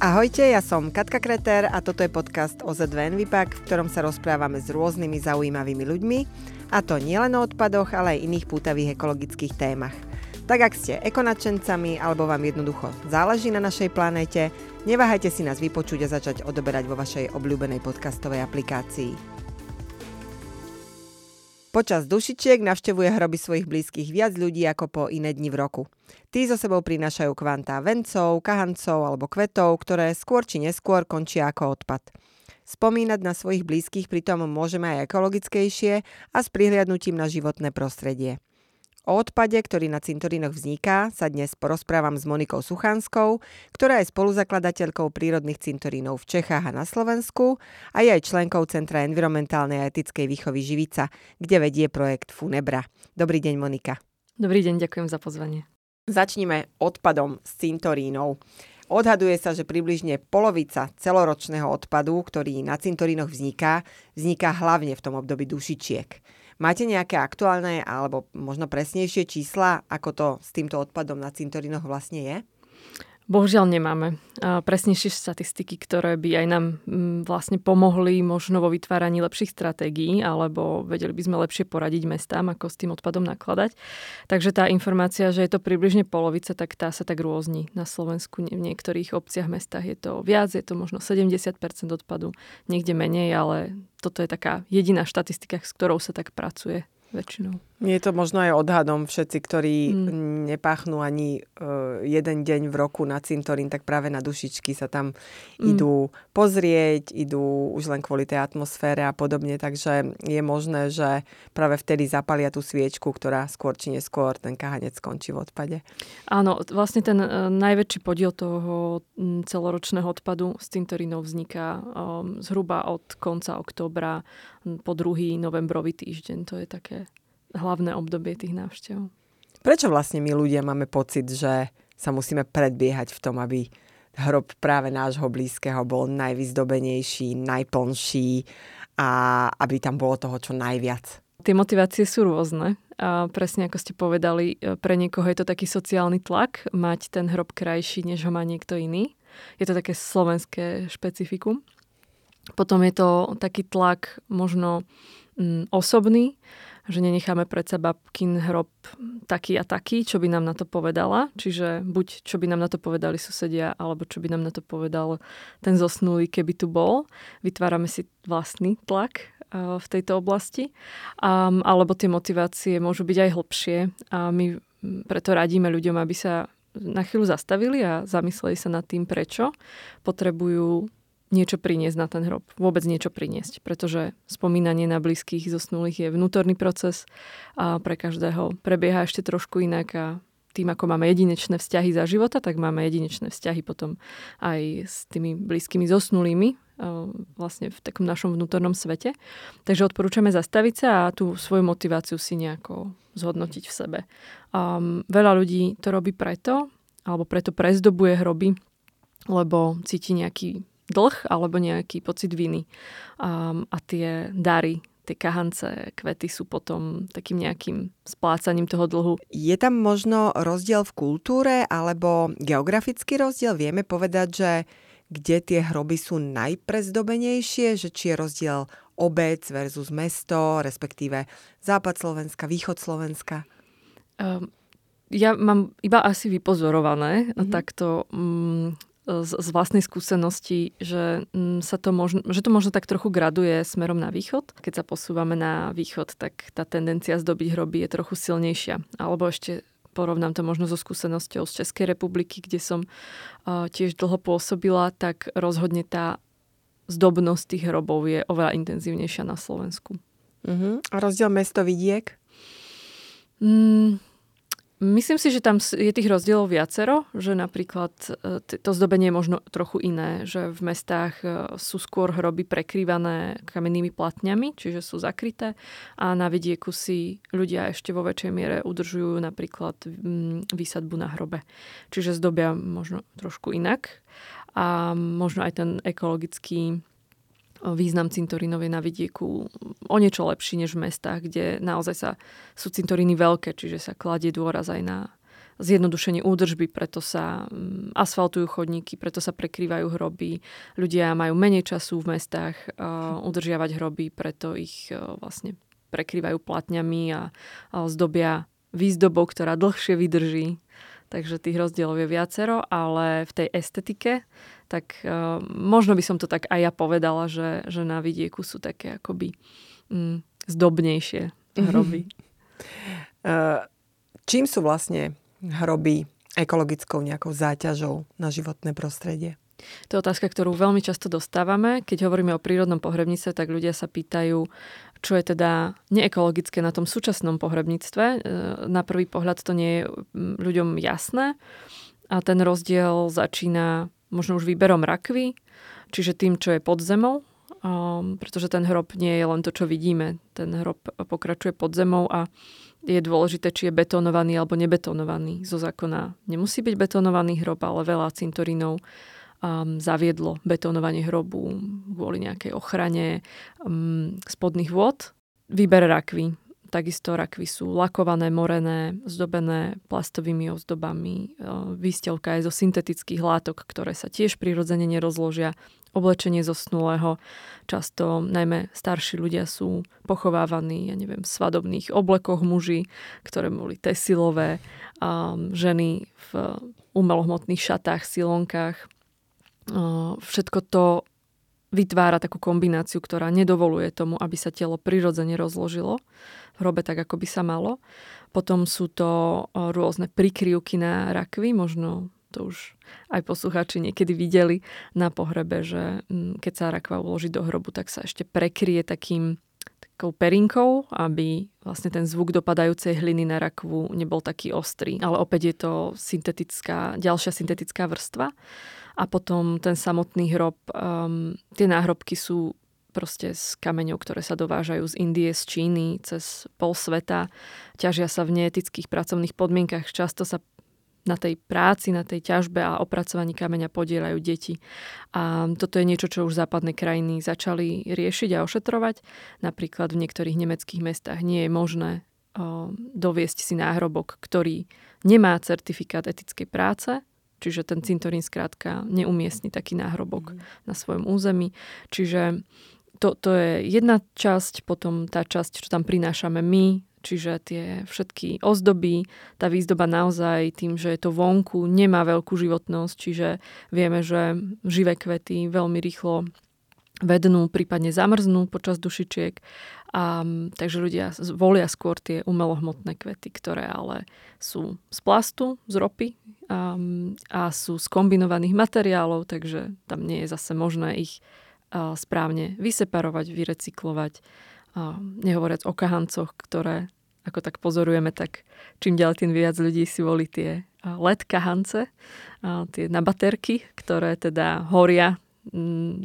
Ahojte, ja som Katka Kreter a toto je podcast OZVN Vipak, v ktorom sa rozprávame s rôznymi zaujímavými ľuďmi, a to nielen o odpadoch, ale aj iných pútavých ekologických témach. Tak ak ste ekonačencami alebo vám jednoducho záleží na našej planéte, neváhajte si nás vypočuť a začať odoberať vo vašej obľúbenej podcastovej aplikácii. Počas dušičiek navštevuje hroby svojich blízkych viac ľudí ako po iné dni v roku. Tí zo sebou prinášajú kvantá vencov, kahancov alebo kvetov, ktoré skôr či neskôr končia ako odpad. Spomínať na svojich blízkych pritom môžeme aj ekologickejšie a s prihliadnutím na životné prostredie. O odpade, ktorý na cintorínoch vzniká, sa dnes porozprávam s Monikou Suchanskou, ktorá je spoluzakladateľkou prírodných cintorínov v Čechách a na Slovensku a je aj členkou Centra environmentálnej a etickej výchovy Živica, kde vedie projekt Funebra. Dobrý deň, Monika. Dobrý deň, ďakujem za pozvanie. Začnime odpadom z cintorínov. Odhaduje sa, že približne polovica celoročného odpadu, ktorý na cintorínoch vzniká, vzniká hlavne v tom období dušičiek. Máte nejaké aktuálne alebo možno presnejšie čísla, ako to s týmto odpadom na cintorínoch vlastne je? Bohužiaľ nemáme presnejšie statistiky, ktoré by aj nám mm, vlastne pomohli možno vo vytváraní lepších stratégií, alebo vedeli by sme lepšie poradiť mestám, ako s tým odpadom nakladať. Takže tá informácia, že je to približne polovica, tak tá sa tak rôzni. Na Slovensku v niektorých obciach, mestách je to viac, je to možno 70% odpadu, niekde menej, ale toto je taká jediná štatistika, s ktorou sa tak pracuje väčšinou. Je to možno aj odhadom všetci, ktorí mm. nepáchnú ani uh, jeden deň v roku na cintorín, tak práve na dušičky sa tam mm. idú pozrieť, idú už len kvôli tej atmosfére a podobne, takže je možné, že práve vtedy zapalia tú sviečku, ktorá skôr či neskôr ten kahanec skončí v odpade. Áno, vlastne ten uh, najväčší podiel toho um, celoročného odpadu z cintorínov vzniká um, zhruba od konca októbra po druhý novembrový týždeň. To je také hlavné obdobie tých návštev. Prečo vlastne my ľudia máme pocit, že sa musíme predbiehať v tom, aby hrob práve nášho blízkeho bol najvyzdobenejší, najplnší a aby tam bolo toho čo najviac? Tie motivácie sú rôzne. A presne ako ste povedali, pre niekoho je to taký sociálny tlak mať ten hrob krajší, než ho má niekto iný. Je to také slovenské špecifikum. Potom je to taký tlak možno mm, osobný, že nenecháme pred seba kin hrob taký a taký, čo by nám na to povedala. Čiže buď čo by nám na to povedali susedia, alebo čo by nám na to povedal ten zosnulý, keby tu bol. Vytvárame si vlastný tlak uh, v tejto oblasti. Um, alebo tie motivácie môžu byť aj hlbšie. A my preto radíme ľuďom, aby sa na chvíľu zastavili a zamysleli sa nad tým, prečo potrebujú niečo priniesť na ten hrob. Vôbec niečo priniesť, pretože spomínanie na blízkych zosnulých je vnútorný proces a pre každého prebieha ešte trošku inak a tým, ako máme jedinečné vzťahy za života, tak máme jedinečné vzťahy potom aj s tými blízkymi zosnulými vlastne v takom našom vnútornom svete. Takže odporúčame zastaviť sa a tú svoju motiváciu si nejako zhodnotiť v sebe. Um, veľa ľudí to robí preto, alebo preto prezdobuje hroby, lebo cíti nejaký dlh alebo nejaký pocit viny. A, a tie dary, tie kahance, kvety sú potom takým nejakým splácaním toho dlhu. Je tam možno rozdiel v kultúre alebo geografický rozdiel? Vieme povedať, že kde tie hroby sú najprezdobenejšie, že či je rozdiel obec versus mesto, respektíve západ Slovenska, východ Slovenska? Um, ja mám iba asi vypozorované mm-hmm. takto um, z, z vlastnej skúsenosti, že, mm, sa to možno, že to možno tak trochu graduje smerom na východ. Keď sa posúvame na východ, tak tá tendencia zdobiť hroby je trochu silnejšia. Alebo ešte porovnám to možno so skúsenosťou z Českej republiky, kde som uh, tiež dlho pôsobila, tak rozhodne tá zdobnosť tých hrobov je oveľa intenzívnejšia na Slovensku. Uh-huh. A rozdiel mesto vidiek? Mm, Myslím si, že tam je tých rozdielov viacero, že napríklad e, to zdobenie je možno trochu iné, že v mestách e, sú skôr hroby prekrývané kamennými platňami, čiže sú zakryté a na vidieku si ľudia ešte vo väčšej miere udržujú napríklad výsadbu na hrobe. Čiže zdobia možno trošku inak a možno aj ten ekologický význam cintorínov je na vidieku o niečo lepší než v mestách, kde naozaj sa, sú cintoríny veľké, čiže sa kladie dôraz aj na zjednodušenie údržby, preto sa mm, asfaltujú chodníky, preto sa prekrývajú hroby. Ľudia majú menej času v mestách uh, udržiavať hroby, preto ich uh, vlastne prekrývajú platňami a, a zdobia výzdobou, ktorá dlhšie vydrží. Takže tých rozdielov je viacero, ale v tej estetike, tak uh, možno by som to tak aj ja povedala, že, že na vidieku sú také akoby mm, zdobnejšie hroby. Uh, čím sú vlastne hroby ekologickou nejakou záťažou na životné prostredie? To je otázka, ktorú veľmi často dostávame. Keď hovoríme o prírodnom pohrebníctve, tak ľudia sa pýtajú, čo je teda neekologické na tom súčasnom pohrebníctve. E, na prvý pohľad to nie je ľuďom jasné a ten rozdiel začína možno už výberom rakvy, čiže tým, čo je pod zemou, pretože ten hrob nie je len to, čo vidíme. Ten hrob pokračuje pod zemou a je dôležité, či je betonovaný alebo nebetonovaný. Zo zákona nemusí byť betonovaný hrob, ale veľa cintorínov um, zaviedlo betonovanie hrobu kvôli nejakej ochrane um, spodných vôd. Výber rakvy. Takisto rakvy sú lakované, morené, zdobené plastovými ozdobami. Uh, výstelka je zo syntetických látok, ktoré sa tiež prirodzene nerozložia oblečenie zosnulého. Často najmä starší ľudia sú pochovávaní, ja neviem, v svadobných oblekoch muži, ktoré boli tesilové, ženy v umelohmotných šatách, silonkách. Všetko to vytvára takú kombináciu, ktorá nedovoluje tomu, aby sa telo prirodzene rozložilo v hrobe tak, ako by sa malo. Potom sú to rôzne prikryvky na rakvy, možno to už aj poslucháči niekedy videli na pohrebe, že mm, keď sa rakva uloží do hrobu, tak sa ešte prekrie takým takou perinkou, aby vlastne ten zvuk dopadajúcej hliny na rakvu nebol taký ostrý. Ale opäť je to syntetická, ďalšia syntetická vrstva. A potom ten samotný hrob, um, tie náhrobky sú proste z kameňov, ktoré sa dovážajú z Indie, z Číny, cez pol sveta. Ťažia sa v neetických pracovných podmienkach. Často sa na tej práci, na tej ťažbe a opracovaní kameňa podielajú deti. A toto je niečo, čo už západné krajiny začali riešiť a ošetrovať. Napríklad v niektorých nemeckých mestách nie je možné o, doviesť si náhrobok, ktorý nemá certifikát etickej práce, čiže ten cintorín skrátka neumiestni taký náhrobok mm. na svojom území. Čiže to, to je jedna časť, potom tá časť, čo tam prinášame my, Čiže tie všetky ozdoby, tá výzdoba naozaj tým, že je to vonku, nemá veľkú životnosť, čiže vieme, že živé kvety veľmi rýchlo vednú, prípadne zamrznú počas dušičiek. A, takže ľudia volia skôr tie umelohmotné kvety, ktoré ale sú z plastu, z ropy a, a sú z kombinovaných materiálov, takže tam nie je zase možné ich a, správne vyseparovať, vyrecyklovať. Nehovoriac o kahancoch, ktoré ako tak pozorujeme, tak čím ďalej tým viac ľudí si volí tie LED kahance, tie na baterky, ktoré teda horia,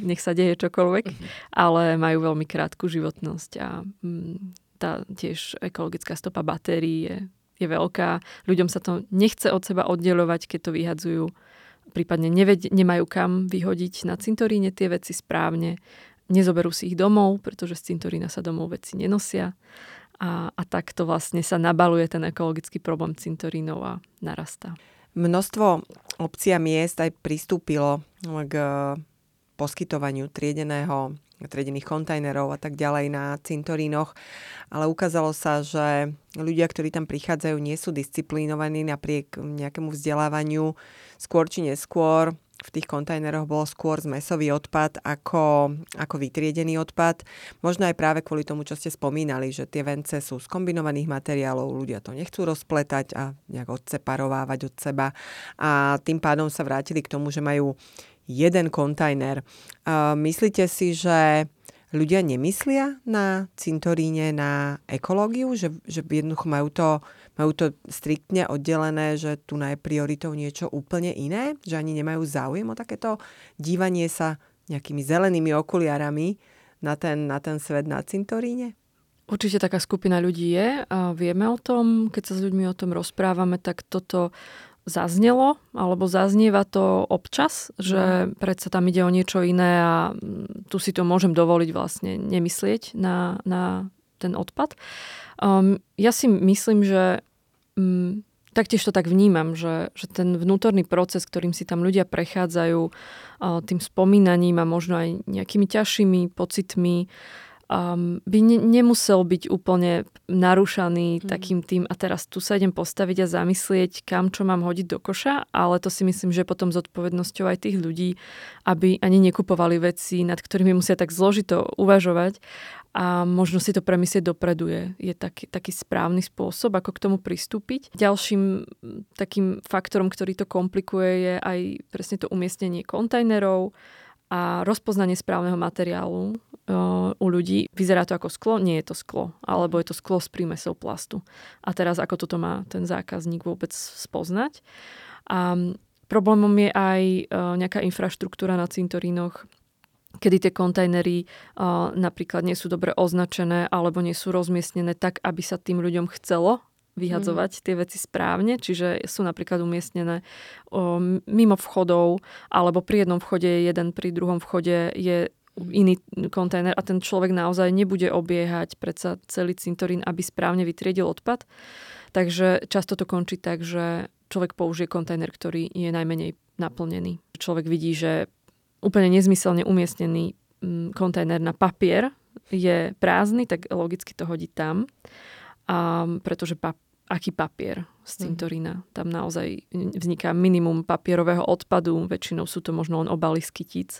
nech sa deje čokoľvek, uh-huh. ale majú veľmi krátku životnosť a mm, tá tiež ekologická stopa batérií je, je veľká. Ľuďom sa to nechce od seba oddelovať, keď to vyhadzujú prípadne neved, nemajú kam vyhodiť na cintoríne tie veci správne nezoberú si ich domov, pretože z cintorína sa domov veci nenosia. A, a takto vlastne sa nabaluje ten ekologický problém cintorínov a narastá. Množstvo obcí a miest aj pristúpilo k poskytovaniu triedeného, triedených kontajnerov a tak ďalej na cintorínoch, ale ukázalo sa, že ľudia, ktorí tam prichádzajú, nie sú disciplinovaní napriek nejakému vzdelávaniu. Skôr či neskôr v tých kontajneroch bol skôr zmesový odpad ako, ako vytriedený odpad. Možno aj práve kvôli tomu, čo ste spomínali, že tie vence sú z kombinovaných materiálov, ľudia to nechcú rozpletať a nejak odseparovávať od seba. A tým pádom sa vrátili k tomu, že majú jeden kontajner. Myslíte si, že ľudia nemyslia na cintoríne, na ekológiu, že, že jednoducho majú to majú to striktne oddelené, že tu je prioritou niečo úplne iné, že ani nemajú záujem o takéto dívanie sa nejakými zelenými okuliarami na ten, na ten svet na cintoríne? Určite taká skupina ľudí je a vieme o tom, keď sa s ľuďmi o tom rozprávame, tak toto zaznelo, alebo zaznieva to občas, že no. predsa tam ide o niečo iné a mm, tu si to môžem dovoliť vlastne nemyslieť na, na ten odpad. Um, ja si myslím, že um, taktiež to tak vnímam, že, že ten vnútorný proces, ktorým si tam ľudia prechádzajú tým spomínaním a možno aj nejakými ťažšími pocitmi, um, by ne, nemusel byť úplne narušaný mm. takým tým a teraz tu sa idem postaviť a zamyslieť, kam čo mám hodiť do koša, ale to si myslím, že potom zodpovednosťou aj tých ľudí, aby ani nekupovali veci, nad ktorými musia tak zložito uvažovať a možno si to premyslieť dopredu je, je taký, taký správny spôsob, ako k tomu pristúpiť. Ďalším takým faktorom, ktorý to komplikuje, je aj presne to umiestnenie kontajnerov a rozpoznanie správneho materiálu u ľudí. Vyzerá to ako sklo? Nie je to sklo. Alebo je to sklo s prímesou plastu. A teraz ako toto má ten zákazník vôbec spoznať. A problémom je aj uh, nejaká infraštruktúra na cintorínoch, kedy tie kontajnery uh, napríklad nie sú dobre označené alebo nie sú rozmiestnené tak, aby sa tým ľuďom chcelo vyhadzovať mm. tie veci správne, čiže sú napríklad umiestnené o, mimo vchodov, alebo pri jednom vchode je jeden, pri druhom vchode je iný kontajner a ten človek naozaj nebude obiehať predsa celý cintorín, aby správne vytriedil odpad. Takže často to končí tak, že človek použije kontajner, ktorý je najmenej naplnený. Človek vidí, že úplne nezmyselne umiestnený mm, kontajner na papier je prázdny, tak logicky to hodí tam. A, pretože pap- aký papier z mhm. cintorína. Tam naozaj vzniká minimum papierového odpadu. Väčšinou sú to možno len obaly z kytíc,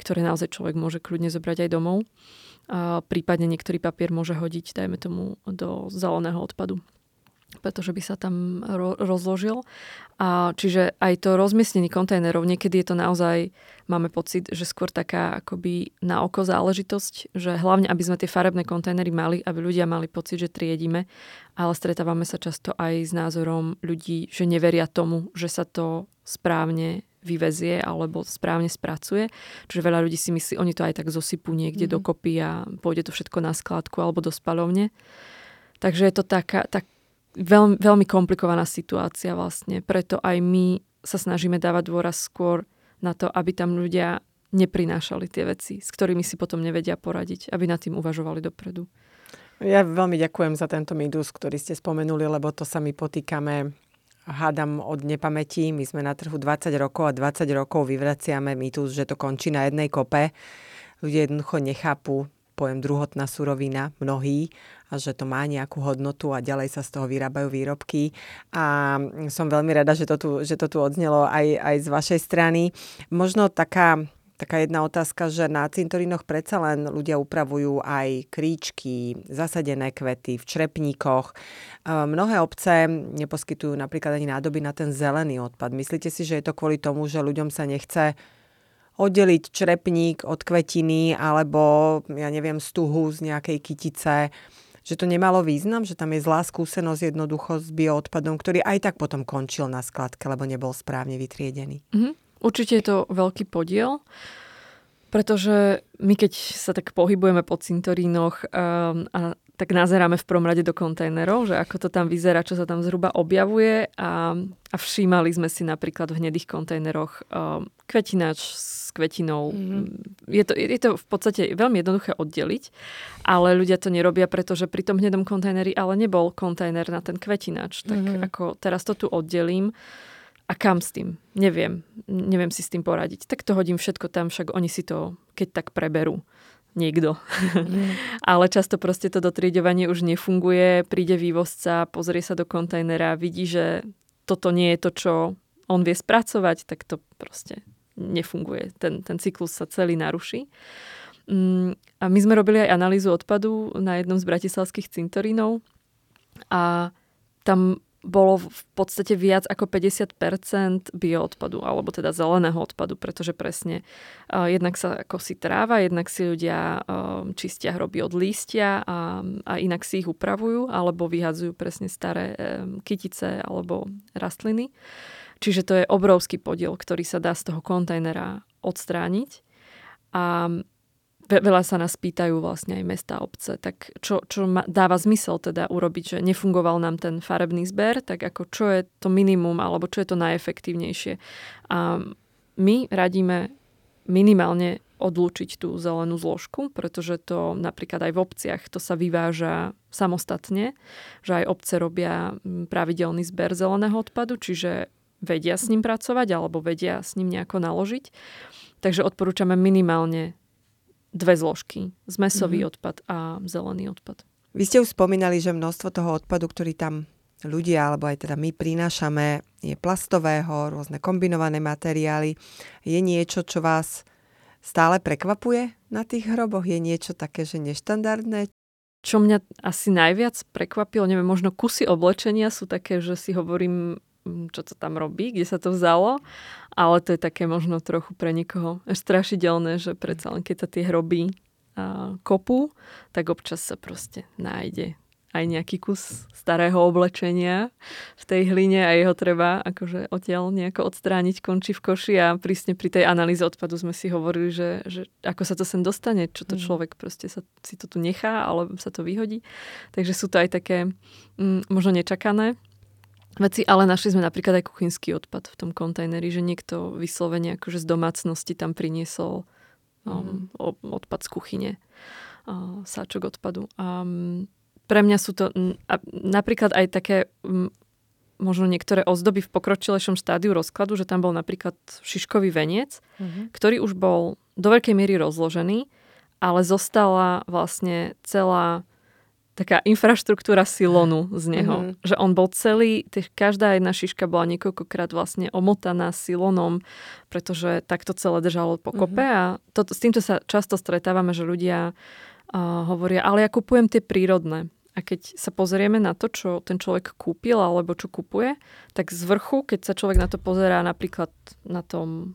ktoré naozaj človek môže kľudne zobrať aj domov. A prípadne niektorý papier môže hodiť, dajme tomu, do zeleného odpadu pretože by sa tam ro- rozložil. A čiže aj to rozmiestnenie kontajnerov, niekedy je to naozaj, máme pocit, že skôr taká akoby na oko záležitosť, že hlavne, aby sme tie farebné kontajnery mali, aby ľudia mali pocit, že triedime, ale stretávame sa často aj s názorom ľudí, že neveria tomu, že sa to správne vyvezie alebo správne spracuje. Čiže veľa ľudí si myslí, oni to aj tak zosypú niekde mm-hmm. dokopy a pôjde to všetko na skladku alebo do spalovne. Takže je to taká, tak, veľmi, veľmi komplikovaná situácia vlastne. Preto aj my sa snažíme dávať dôraz skôr na to, aby tam ľudia neprinášali tie veci, s ktorými si potom nevedia poradiť, aby nad tým uvažovali dopredu. Ja veľmi ďakujem za tento mýtus, ktorý ste spomenuli, lebo to sa my potýkame hádam od nepamäti. My sme na trhu 20 rokov a 20 rokov vyvraciame mýtus, že to končí na jednej kope. Ľudia jednoducho nechápu pojem druhotná surovina, mnohí, a že to má nejakú hodnotu a ďalej sa z toho vyrábajú výrobky. A som veľmi rada, že to tu, že to tu odznelo aj, aj z vašej strany. Možno taká taká jedna otázka, že na cintorínoch predsa len ľudia upravujú aj kríčky, zasadené kvety v črepníkoch. E, mnohé obce neposkytujú napríklad ani nádoby na ten zelený odpad. Myslíte si, že je to kvôli tomu, že ľuďom sa nechce oddeliť črepník od kvetiny alebo, ja neviem, stuhu z nejakej kytice, že to nemalo význam, že tam je zlá skúsenosť jednoducho s bioodpadom, ktorý aj tak potom končil na skladke, lebo nebol správne vytriedený. Mm-hmm. Určite je to veľký podiel. Pretože my keď sa tak pohybujeme po cintorínoch um, a tak nazeráme v prvom rade do kontajnerov, že ako to tam vyzerá, čo sa tam zhruba objavuje a, a všímali sme si napríklad v hnedých kontajneroch um, kvetinač s kvetinou. Mm-hmm. Je, to, je to v podstate veľmi jednoduché oddeliť, ale ľudia to nerobia, pretože pri tom hnedom kontajneri ale nebol kontajner na ten kvetinač. Tak mm-hmm. ako teraz to tu oddelím a kam s tým? Neviem. Neviem si s tým poradiť. Tak to hodím všetko tam, však oni si to keď tak preberú niekto. Mm. Ale často proste to dotriedovanie už nefunguje, príde vývozca, pozrie sa do kontajnera, vidí, že toto nie je to, čo on vie spracovať, tak to proste nefunguje. Ten, ten cyklus sa celý naruší. Mm, a my sme robili aj analýzu odpadu na jednom z bratislavských cintorínov a tam bolo v podstate viac ako 50% bioodpadu, alebo teda zeleného odpadu, pretože presne uh, jednak sa kosí tráva, jednak si ľudia uh, čistia hroby od lístia a, a inak si ich upravujú, alebo vyhadzujú presne staré um, kytice alebo rastliny. Čiže to je obrovský podiel, ktorý sa dá z toho kontajnera odstrániť. A veľa sa nás pýtajú vlastne aj mesta obce, tak čo, čo ma, dáva zmysel teda urobiť, že nefungoval nám ten farebný zber, tak ako čo je to minimum alebo čo je to najefektívnejšie. A my radíme minimálne odlúčiť tú zelenú zložku, pretože to napríklad aj v obciach to sa vyváža samostatne, že aj obce robia pravidelný zber zeleného odpadu, čiže vedia s ním pracovať alebo vedia s ním nejako naložiť. Takže odporúčame minimálne dve zložky. Zmesový mm-hmm. odpad a zelený odpad. Vy ste už spomínali, že množstvo toho odpadu, ktorý tam ľudia, alebo aj teda my prinášame, je plastového, rôzne kombinované materiály. Je niečo, čo vás stále prekvapuje na tých hroboch? Je niečo také, že neštandardné? Čo mňa asi najviac prekvapilo, neviem, možno kusy oblečenia sú také, že si hovorím, čo to tam robí, kde sa to vzalo, ale to je také možno trochu pre niekoho strašidelné, že predsa len keď sa tie hroby kopu, tak občas sa proste nájde aj nejaký kus starého oblečenia v tej hline a jeho treba akože odtiaľ nejako odstrániť končí v koši a prísne pri tej analýze odpadu sme si hovorili, že, že ako sa to sem dostane, čo to mhm. človek proste sa, si to tu nechá, alebo sa to vyhodí. Takže sú to aj také mm, možno nečakané veci, ale našli sme napríklad aj kuchynský odpad v tom kontajneri, že niekto vyslovene akože z domácnosti tam priniesol um, mm. odpad z kuchyne, uh, sáčok odpadu. Um, pre mňa sú to a napríklad aj také možno niektoré ozdoby v pokročilejšom štádiu rozkladu, že tam bol napríklad šiškový veniec, mm-hmm. ktorý už bol do veľkej miery rozložený, ale zostala vlastne celá taká infraštruktúra silonu z neho. Mm-hmm. Že on bol celý, každá jedna šiška bola niekoľkokrát vlastne omotaná silonom, pretože takto celé držalo pokope mm-hmm. a to, s týmto sa často stretávame, že ľudia uh, hovoria, ale ja kupujem tie prírodné. A keď sa pozrieme na to, čo ten človek kúpil alebo čo kupuje, tak z vrchu, keď sa človek na to pozerá napríklad na tom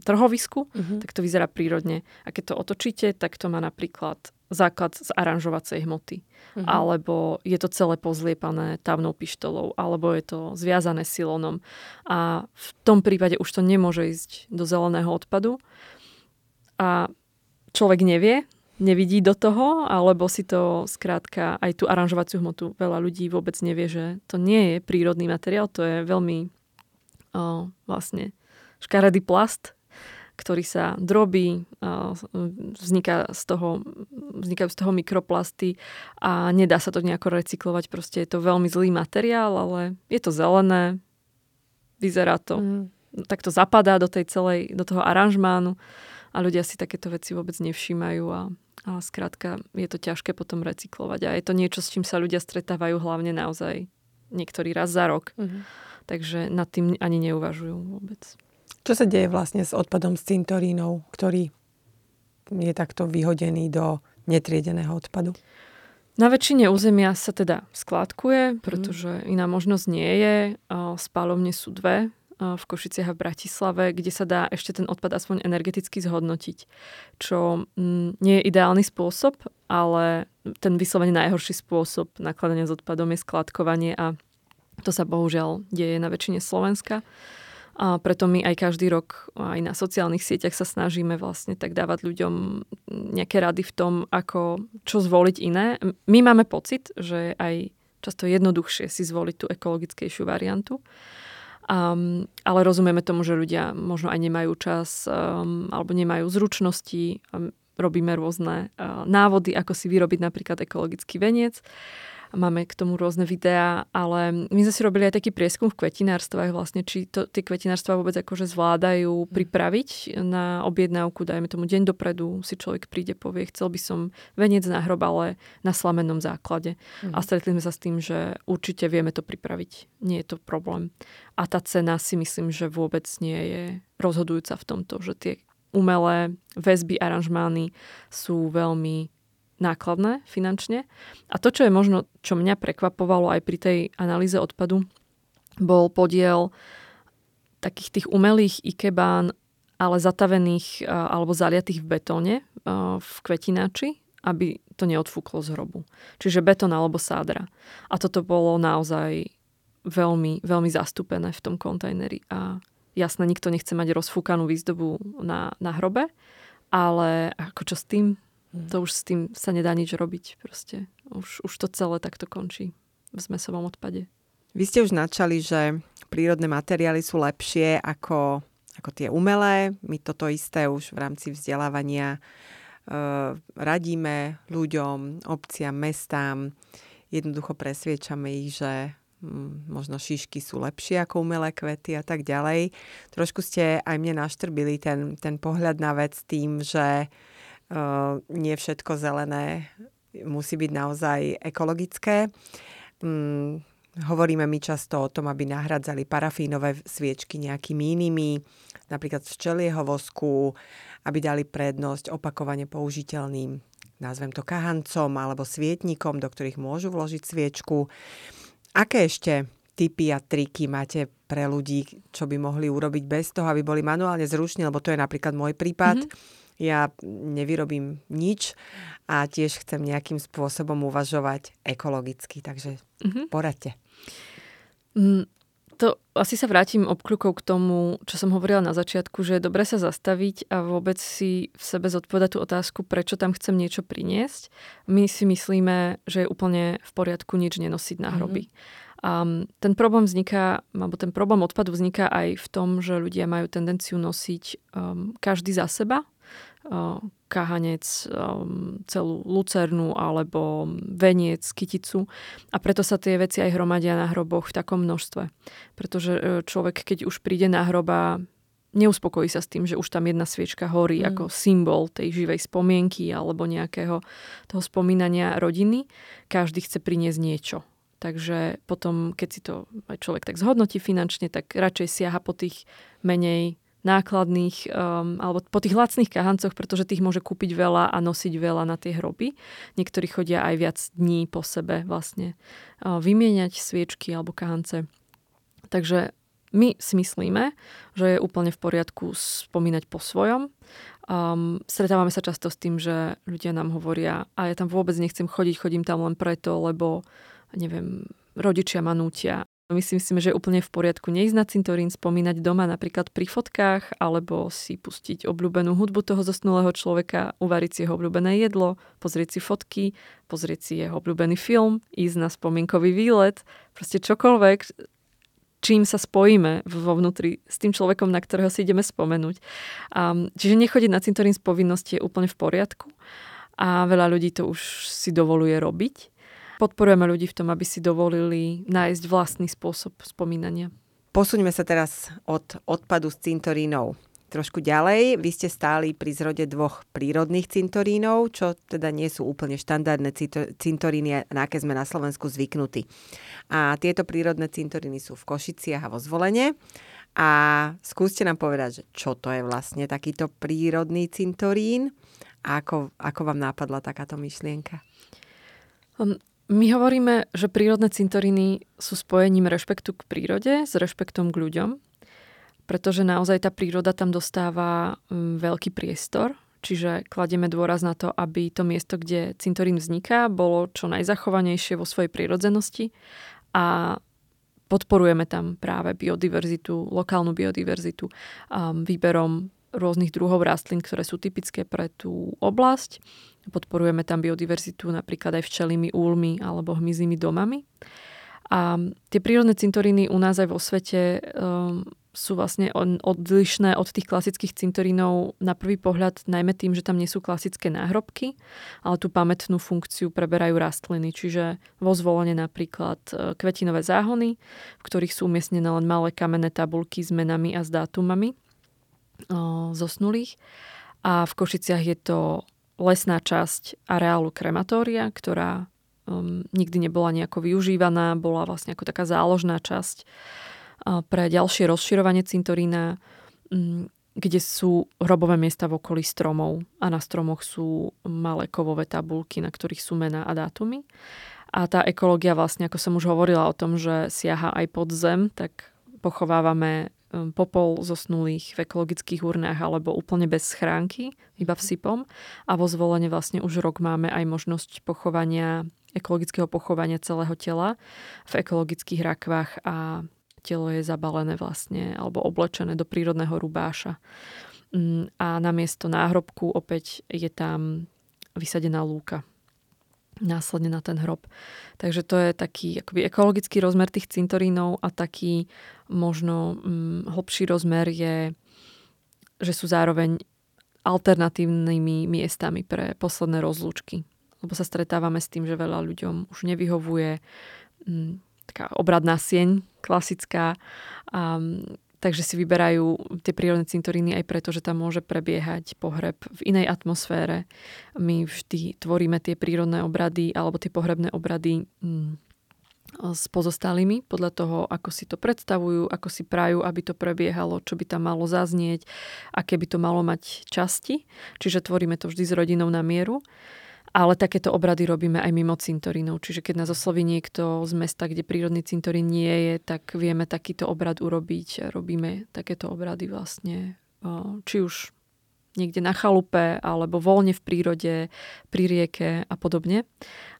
trhovisku, uh-huh. tak to vyzerá prírodne. A keď to otočíte, tak to má napríklad základ z aranžovacej hmoty. Uh-huh. Alebo je to celé pozliepané távnou pištolou, alebo je to zviazané silonom. A v tom prípade už to nemôže ísť do zeleného odpadu. A človek nevie, nevidí do toho, alebo si to skrátka aj tú aranžovaciu hmotu veľa ľudí vôbec nevie, že to nie je prírodný materiál, to je veľmi o, vlastne škaredý plast, ktorý sa drobí, vzniká z toho, vznikajú z toho mikroplasty a nedá sa to nejako recyklovať. Proste je to veľmi zlý materiál, ale je to zelené, vyzerá to, mm. tak to zapadá do tej celej, do toho aranžmánu a ľudia si takéto veci vôbec nevšímajú a a skrátka je to ťažké potom recyklovať. A je to niečo, s čím sa ľudia stretávajú hlavne naozaj niektorý raz za rok. Mm-hmm. Takže nad tým ani neuvažujú vôbec. Čo sa deje vlastne s odpadom z cintorínov, ktorý je takto vyhodený do netriedeného odpadu? Na väčšine územia sa teda skládkuje, pretože iná možnosť nie je. Spálovne sú dve v Košiciach a v Bratislave, kde sa dá ešte ten odpad aspoň energeticky zhodnotiť, čo mm, nie je ideálny spôsob, ale ten vyslovene najhorší spôsob nakladania s odpadom je skladkovanie a to sa bohužiaľ deje na väčšine Slovenska. A preto my aj každý rok aj na sociálnych sieťach sa snažíme vlastne tak dávať ľuďom nejaké rady v tom, ako čo zvoliť iné. My máme pocit, že aj často jednoduchšie si zvoliť tú ekologickejšiu variantu. Um, ale rozumieme tomu, že ľudia možno aj nemajú čas um, alebo nemajú zručnosti. Um, robíme rôzne uh, návody, ako si vyrobiť napríklad ekologický veniec. Máme k tomu rôzne videá, ale my sme si robili aj taký prieskum v kvetinárstvách vlastne, či to, tie kvetinárstva vôbec akože zvládajú mhm. pripraviť na objednávku, dajme tomu deň dopredu, si človek príde, povie, chcel by som veniec na hrob, ale na slamennom základe. Mm. A stretli sme sa s tým, že určite vieme to pripraviť. Nie je to problém. A tá cena si myslím, že vôbec nie je rozhodujúca v tomto, že tie umelé väzby, aranžmány sú veľmi nákladné finančne. A to, čo je možno, čo mňa prekvapovalo aj pri tej analýze odpadu, bol podiel takých tých umelých ikebán, ale zatavených alebo zaliatých v betóne v kvetináči, aby to neodfúklo z hrobu. Čiže betón alebo sádra. A toto bolo naozaj veľmi, veľmi zastúpené v tom kontajneri. A jasné, nikto nechce mať rozfúkanú výzdobu na, na hrobe, ale ako čo s tým? To už s tým sa nedá nič robiť. Proste. Už, už to celé takto končí v zmesovom odpade. Vy ste už načali, že prírodné materiály sú lepšie ako ako tie umelé. My toto isté už v rámci vzdelávania e, radíme ľuďom, obciam, mestám. Jednoducho presviečame ich, že hm, možno šišky sú lepšie ako umelé kvety a tak ďalej. Trošku ste aj mne naštrbili ten, ten pohľad na vec tým, že uh, nie všetko zelené musí byť naozaj ekologické. Um, Hovoríme my často o tom, aby nahradzali parafínové sviečky nejakými inými, napríklad z včelieho vosku, aby dali prednosť opakovane použiteľným, nazvem to kahancom alebo svietnikom, do ktorých môžu vložiť sviečku. Aké ešte typy a triky máte pre ľudí, čo by mohli urobiť bez toho, aby boli manuálne zruční, lebo to je napríklad môj prípad. Mm-hmm. Ja nevyrobím nič a tiež chcem nejakým spôsobom uvažovať ekologicky, takže mm-hmm. poradte. Mm, to asi sa vrátim obkľukou k tomu, čo som hovorila na začiatku, že je dobre sa zastaviť a vôbec si v sebe zodpovedať tú otázku, prečo tam chcem niečo priniesť. My si myslíme, že je úplne v poriadku nič nenosiť na hroby. Mm-hmm. Um, ten problém vzniká, alebo ten problém odpadu vzniká aj v tom, že ľudia majú tendenciu nosiť um, každý za seba kahanec, celú lucernu alebo veniec, kyticu. A preto sa tie veci aj hromadia na hroboch v takom množstve. Pretože e, človek, keď už príde na hroba, neuspokojí sa s tým, že už tam jedna sviečka horí mm. ako symbol tej živej spomienky alebo nejakého toho spomínania rodiny. Každý chce priniesť niečo. Takže potom, keď si to aj človek tak zhodnotí finančne, tak radšej siaha po tých menej nákladných um, alebo po tých lacných kahancoch, pretože tých môže kúpiť veľa a nosiť veľa na tie hroby. Niektorí chodia aj viac dní po sebe vlastne uh, vymieňať sviečky alebo kahance. Takže my si myslíme, že je úplne v poriadku spomínať po svojom. Um, stretávame sa často s tým, že ľudia nám hovoria, a ja tam vôbec nechcem chodiť, chodím tam len preto, lebo neviem, rodičia ma nútia my si myslíme, že je úplne v poriadku neísť na cintorín, spomínať doma napríklad pri fotkách, alebo si pustiť obľúbenú hudbu toho zosnulého človeka, uvariť si jeho obľúbené jedlo, pozrieť si fotky, pozrieť si jeho obľúbený film, ísť na spomienkový výlet, proste čokoľvek, čím sa spojíme vo vnútri s tým človekom, na ktorého si ideme spomenúť. Um, čiže nechodiť na cintorín z povinnosti je úplne v poriadku a veľa ľudí to už si dovoluje robiť podporujeme ľudí v tom, aby si dovolili nájsť vlastný spôsob spomínania. Posuňme sa teraz od odpadu z cintorínov trošku ďalej. Vy ste stáli pri zrode dvoch prírodných cintorínov, čo teda nie sú úplne štandardné cintoríny, na aké sme na Slovensku zvyknutí. A tieto prírodné cintoríny sú v Košiciach a vo Zvolene. A skúste nám povedať, že čo to je vlastne takýto prírodný cintorín a ako, ako vám nápadla takáto myšlienka? My hovoríme, že prírodné cintoriny sú spojením rešpektu k prírode s rešpektom k ľuďom, pretože naozaj tá príroda tam dostáva mm, veľký priestor, čiže kladieme dôraz na to, aby to miesto, kde cintorín vzniká, bolo čo najzachovanejšie vo svojej prírodzenosti a podporujeme tam práve biodiverzitu, lokálnu biodiverzitu výberom rôznych druhov rastlín, ktoré sú typické pre tú oblasť Podporujeme tam biodiverzitu napríklad aj včelými úlmi alebo hmyzými domami. A tie prírodné cintoríny u nás aj vo svete um, sú vlastne odlišné od tých klasických cintorínov na prvý pohľad najmä tým, že tam nie sú klasické náhrobky, ale tú pamätnú funkciu preberajú rastliny. Čiže vo zvolenie napríklad e, kvetinové záhony, v ktorých sú umiestnené len malé kamenné tabulky s menami a s dátumami zosnulých. A v Košiciach je to lesná časť areálu krematória, ktorá um, nikdy nebola nejako využívaná, bola vlastne ako taká záložná časť pre ďalšie rozširovanie cintorína, um, kde sú hrobové miesta v okolí stromov a na stromoch sú malé kovové tabulky, na ktorých sú mená a dátumy. A tá ekológia vlastne, ako som už hovorila o tom, že siaha aj pod zem, tak pochovávame popol zosnulých v ekologických urnách alebo úplne bez schránky, iba vsypom. A vo zvolenie vlastne už rok máme aj možnosť pochovania, ekologického pochovania celého tela v ekologických rakvách a telo je zabalené vlastne alebo oblečené do prírodného rubáša. Mm, a namiesto náhrobku opäť je tam vysadená lúka následne na ten hrob. Takže to je taký akoby ekologický rozmer tých cintorínov a taký možno hm, hlbší rozmer je že sú zároveň alternatívnymi miestami pre posledné rozlúčky. Lebo sa stretávame s tým, že veľa ľuďom už nevyhovuje m, taká obradná sieň klasická. Um, takže si vyberajú tie prírodné cintoríny aj preto, že tam môže prebiehať pohreb v inej atmosfére. My vždy tvoríme tie prírodné obrady alebo tie pohrebné obrady m, s pozostalými, podľa toho, ako si to predstavujú, ako si prajú, aby to prebiehalo, čo by tam malo zaznieť, aké by to malo mať časti. Čiže tvoríme to vždy s rodinou na mieru. Ale takéto obrady robíme aj mimo cintorínov. Čiže keď nás osloví niekto z mesta, kde prírodný cintorín nie je, tak vieme takýto obrad urobiť. Robíme takéto obrady vlastne, či už niekde na chalupe, alebo voľne v prírode, pri rieke a podobne.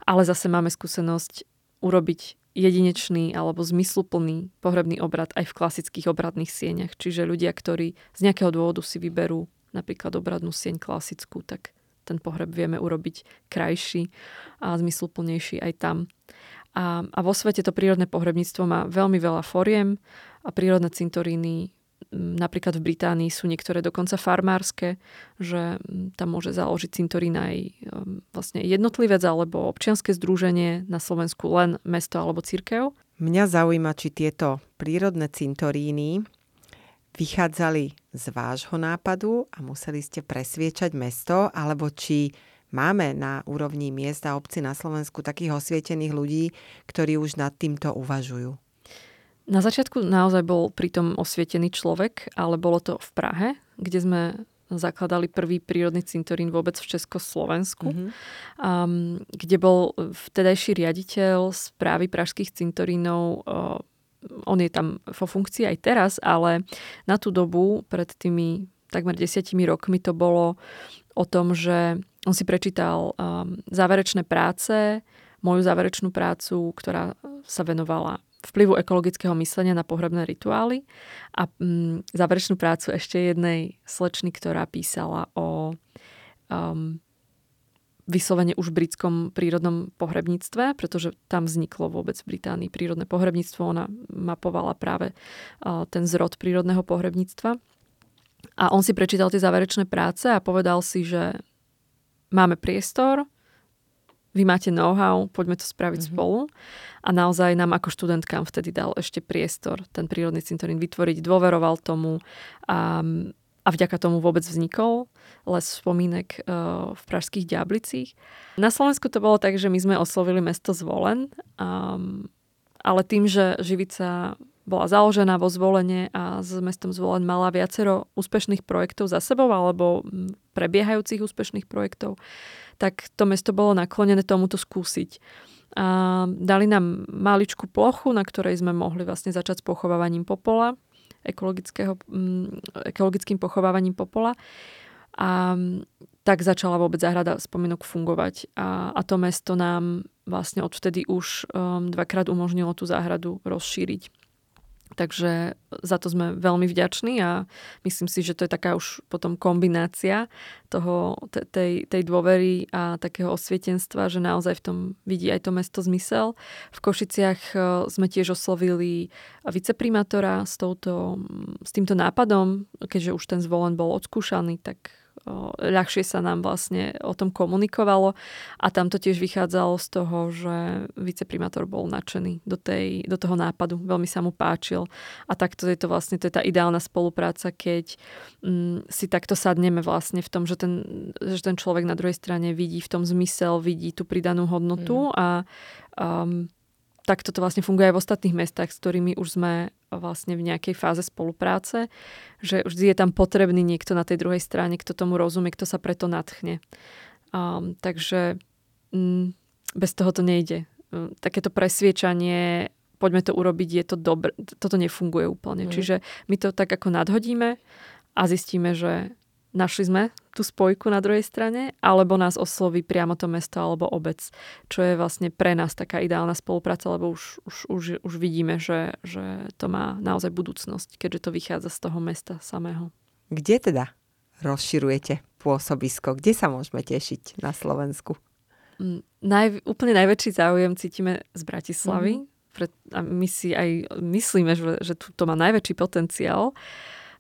Ale zase máme skúsenosť urobiť jedinečný alebo zmysluplný pohrebný obrad aj v klasických obradných sieňach. Čiže ľudia, ktorí z nejakého dôvodu si vyberú napríklad obradnú sieň klasickú, tak ten pohreb vieme urobiť krajší a zmysluplnejší aj tam. A, a vo svete to prírodné pohrebníctvo má veľmi veľa foriem a prírodné cintoríny napríklad v Británii sú niektoré dokonca farmárske, že tam môže založiť cintorín aj vlastne jednotlivec alebo občianske združenie, na Slovensku len mesto alebo církev. Mňa zaujíma, či tieto prírodné cintoríny vychádzali z vášho nápadu a museli ste presviečať mesto, alebo či máme na úrovni miesta a obci na Slovensku takých osvietených ľudí, ktorí už nad týmto uvažujú. Na začiatku naozaj bol pritom osvietený človek, ale bolo to v Prahe, kde sme zakladali prvý prírodný cintorín vôbec v Československu, mm-hmm. um, kde bol vtedajší riaditeľ správy pražských cintorínov. Uh, on je tam vo funkcii aj teraz, ale na tú dobu, pred tými takmer desiatimi rokmi, to bolo o tom, že on si prečítal um, záverečné práce, moju záverečnú prácu, ktorá sa venovala vplyvu ekologického myslenia na pohrebné rituály a mm, záverečnú prácu ešte jednej slečny, ktorá písala o um, vyslovene už britskom prírodnom pohrebníctve, pretože tam vzniklo vôbec v Británii prírodné pohrebníctvo. Ona mapovala práve ten zrod prírodného pohrebníctva. A on si prečítal tie záverečné práce a povedal si, že máme priestor, vy máte know-how, poďme to spraviť mm-hmm. spolu. A naozaj nám ako študentkám vtedy dal ešte priestor ten prírodný cintorín vytvoriť, dôveroval tomu a, a vďaka tomu vôbec vznikol les spomínek uh, v pražských Diablicích. Na Slovensku to bolo tak, že my sme oslovili mesto Zvolen, um, ale tým, že Živica bola založená vo zvolenie a s mestom Zvolen mala viacero úspešných projektov za sebou alebo prebiehajúcich úspešných projektov, tak to mesto bolo naklonené tomuto skúsiť. A dali nám maličkú plochu, na ktorej sme mohli vlastne začať s pochovávaním popola, ekologickým pochovávaním popola. A tak začala vôbec záhrada spomienok fungovať. A, a to mesto nám vlastne odvtedy už um, dvakrát umožnilo tú záhradu rozšíriť. Takže za to sme veľmi vďační a myslím si, že to je taká už potom kombinácia toho, tej, tej dôvery a takého osvietenstva, že naozaj v tom vidí aj to mesto zmysel. V Košiciach e, sme tiež oslovili viceprimátora s, touto, s týmto nápadom, keďže už ten zvolen bol odskúšaný, tak ľahšie sa nám vlastne o tom komunikovalo. A tam to tiež vychádzalo z toho, že viceprimátor bol nadšený do, tej, do toho nápadu, veľmi sa mu páčil. A takto je to vlastne, to je tá ideálna spolupráca, keď mm, si takto sadneme vlastne v tom, že ten, že ten človek na druhej strane vidí v tom zmysel, vidí tú pridanú hodnotu mm. a um, tak toto vlastne funguje aj v ostatných mestách, s ktorými už sme vlastne v nejakej fáze spolupráce, že vždy je tam potrebný niekto na tej druhej strane, kto tomu rozumie, kto sa preto natchne. Um, takže um, bez toho to nejde. Um, takéto presviečanie, poďme to urobiť, je to dobre, toto nefunguje úplne. Mm. Čiže my to tak ako nadhodíme a zistíme, že našli sme tú spojku na druhej strane, alebo nás osloví priamo to mesto alebo obec, čo je vlastne pre nás taká ideálna spolupráca, lebo už, už, už, už vidíme, že, že to má naozaj budúcnosť, keďže to vychádza z toho mesta samého. Kde teda rozširujete pôsobisko? Kde sa môžeme tešiť na Slovensku? Mm, naj, úplne najväčší záujem cítime z Bratislavy. Mm-hmm. Pre, a my si aj myslíme, že, že tu to má najväčší potenciál.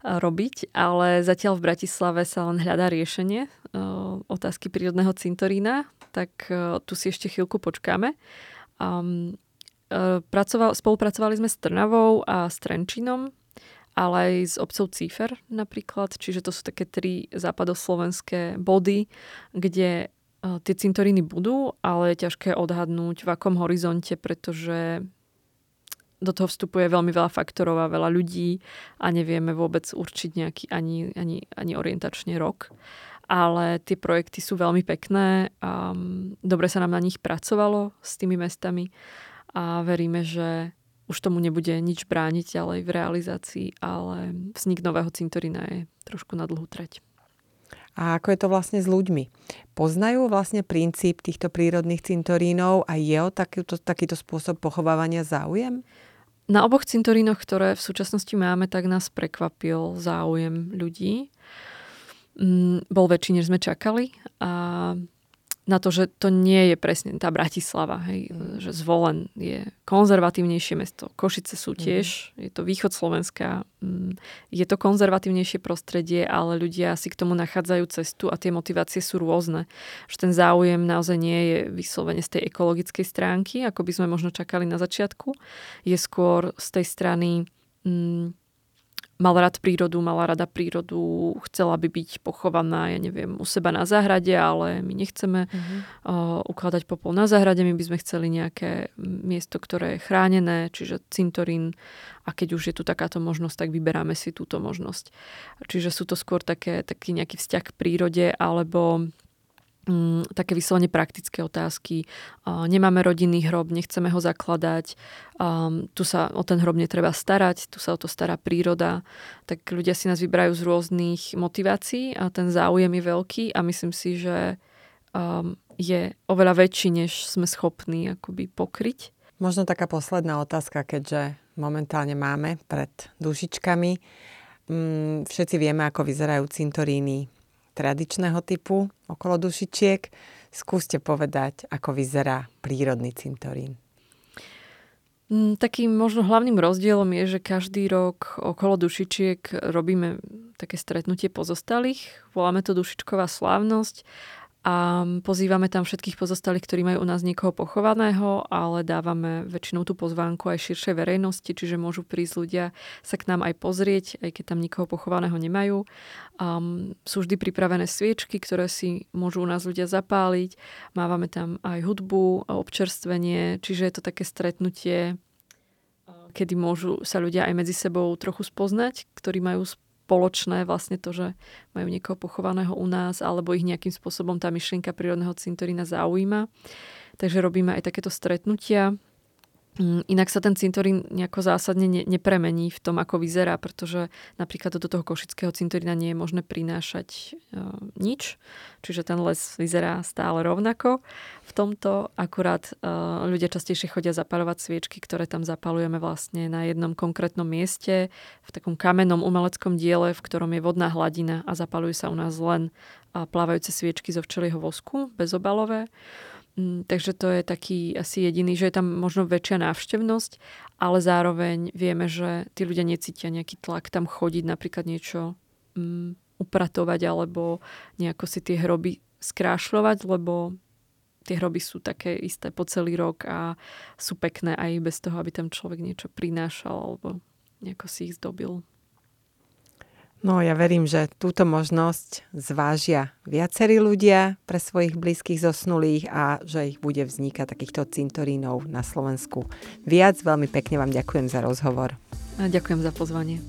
Robiť, ale zatiaľ v Bratislave sa len hľadá riešenie otázky prírodného cintorína, tak tu si ešte chvíľku počkáme. Um, pracoval, spolupracovali sme s Trnavou a s Trenčinom, ale aj s obcov Cífer napríklad, čiže to sú také tri západoslovenské body, kde tie cintoríny budú, ale je ťažké odhadnúť v akom horizonte, pretože do toho vstupuje veľmi veľa faktorov a veľa ľudí a nevieme vôbec určiť nejaký ani, ani, ani orientačne rok. Ale tie projekty sú veľmi pekné a dobre sa nám na nich pracovalo s tými mestami a veríme, že už tomu nebude nič brániť ďalej v realizácii, ale vznik nového cintorína je trošku na dlhú trať. A ako je to vlastne s ľuďmi? Poznajú vlastne princíp týchto prírodných cintorínov a je o takýto, takýto spôsob pochovávania záujem? Na oboch cintorínoch, ktoré v súčasnosti máme, tak nás prekvapil záujem ľudí. Mm, bol väčší, než sme čakali a na to, že to nie je presne tá Bratislava, hej, mm. že zvolen je konzervatívnejšie mesto. Košice sú mhm. tiež, mm. je to východ Slovenska, mm, je to konzervatívnejšie prostredie, ale ľudia si k tomu nachádzajú cestu a tie motivácie sú rôzne. Že ten záujem naozaj nie je vyslovene z tej ekologickej stránky, ako by sme možno čakali na začiatku. Je skôr z tej strany mm, mal rád prírodu, mala rada prírodu, chcela by byť pochovaná, ja neviem, u seba na záhrade, ale my nechceme uh-huh. uh, ukladať popol na záhrade, my by sme chceli nejaké miesto, ktoré je chránené, čiže cintorín a keď už je tu takáto možnosť, tak vyberáme si túto možnosť. Čiže sú to skôr také, taký nejaký vzťah k prírode alebo také vyslovene praktické otázky. Nemáme rodinný hrob, nechceme ho zakladať, tu sa o ten hrob netreba starať, tu sa o to stará príroda. Tak ľudia si nás vyberajú z rôznych motivácií a ten záujem je veľký a myslím si, že je oveľa väčší, než sme schopní akoby pokryť. Možno taká posledná otázka, keďže momentálne máme pred dušičkami. Mm, všetci vieme, ako vyzerajú cintoríny tradičného typu okolo dušičiek. Skúste povedať, ako vyzerá prírodný cintorín. Mm, takým možno hlavným rozdielom je, že každý rok okolo dušičiek robíme také stretnutie pozostalých. Voláme to dušičková slávnosť a pozývame tam všetkých pozostalých, ktorí majú u nás niekoho pochovaného, ale dávame väčšinou tú pozvánku aj širšej verejnosti, čiže môžu prísť ľudia sa k nám aj pozrieť, aj keď tam nikoho pochovaného nemajú. Um, sú vždy pripravené sviečky, ktoré si môžu u nás ľudia zapáliť. Mávame tam aj hudbu, občerstvenie, čiže je to také stretnutie, kedy môžu sa ľudia aj medzi sebou trochu spoznať, ktorí majú spoločné vlastne to, že majú niekoho pochovaného u nás, alebo ich nejakým spôsobom tá myšlienka prírodného cintorína zaujíma. Takže robíme aj takéto stretnutia. Mm, inak sa ten cintorín nejako zásadne ne, nepremení v tom, ako vyzerá, pretože napríklad do toho košického cintorína nie je možné prinášať uh, nič, čiže ten les vyzerá stále rovnako. V tomto akurát uh, ľudia častejšie chodia zapalovať sviečky, ktoré tam zapalujeme vlastne na jednom konkrétnom mieste, v takom kamennom umeleckom diele, v ktorom je vodná hladina a zapalujú sa u nás len uh, plávajúce sviečky zo včelieho vosku, bezobalové. Mm, takže to je taký asi jediný, že je tam možno väčšia návštevnosť, ale zároveň vieme, že tí ľudia necítia nejaký tlak tam chodiť, napríklad niečo um, upratovať alebo nejako si tie hroby skrášľovať, lebo tie hroby sú také isté po celý rok a sú pekné aj bez toho, aby tam človek niečo prinášal alebo nejako si ich zdobil. No ja verím, že túto možnosť zvážia viacerí ľudia pre svojich blízkych zosnulých a že ich bude vznikať takýchto cintorínov na Slovensku. Viac veľmi pekne vám ďakujem za rozhovor. A ďakujem za pozvanie.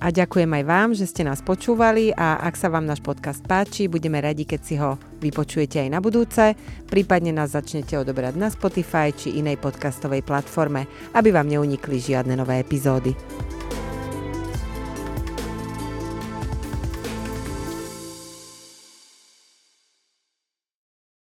A ďakujem aj vám, že ste nás počúvali a ak sa vám náš podcast páči, budeme radi, keď si ho vypočujete aj na budúce, prípadne nás začnete odoberať na Spotify či inej podcastovej platforme, aby vám neunikli žiadne nové epizódy.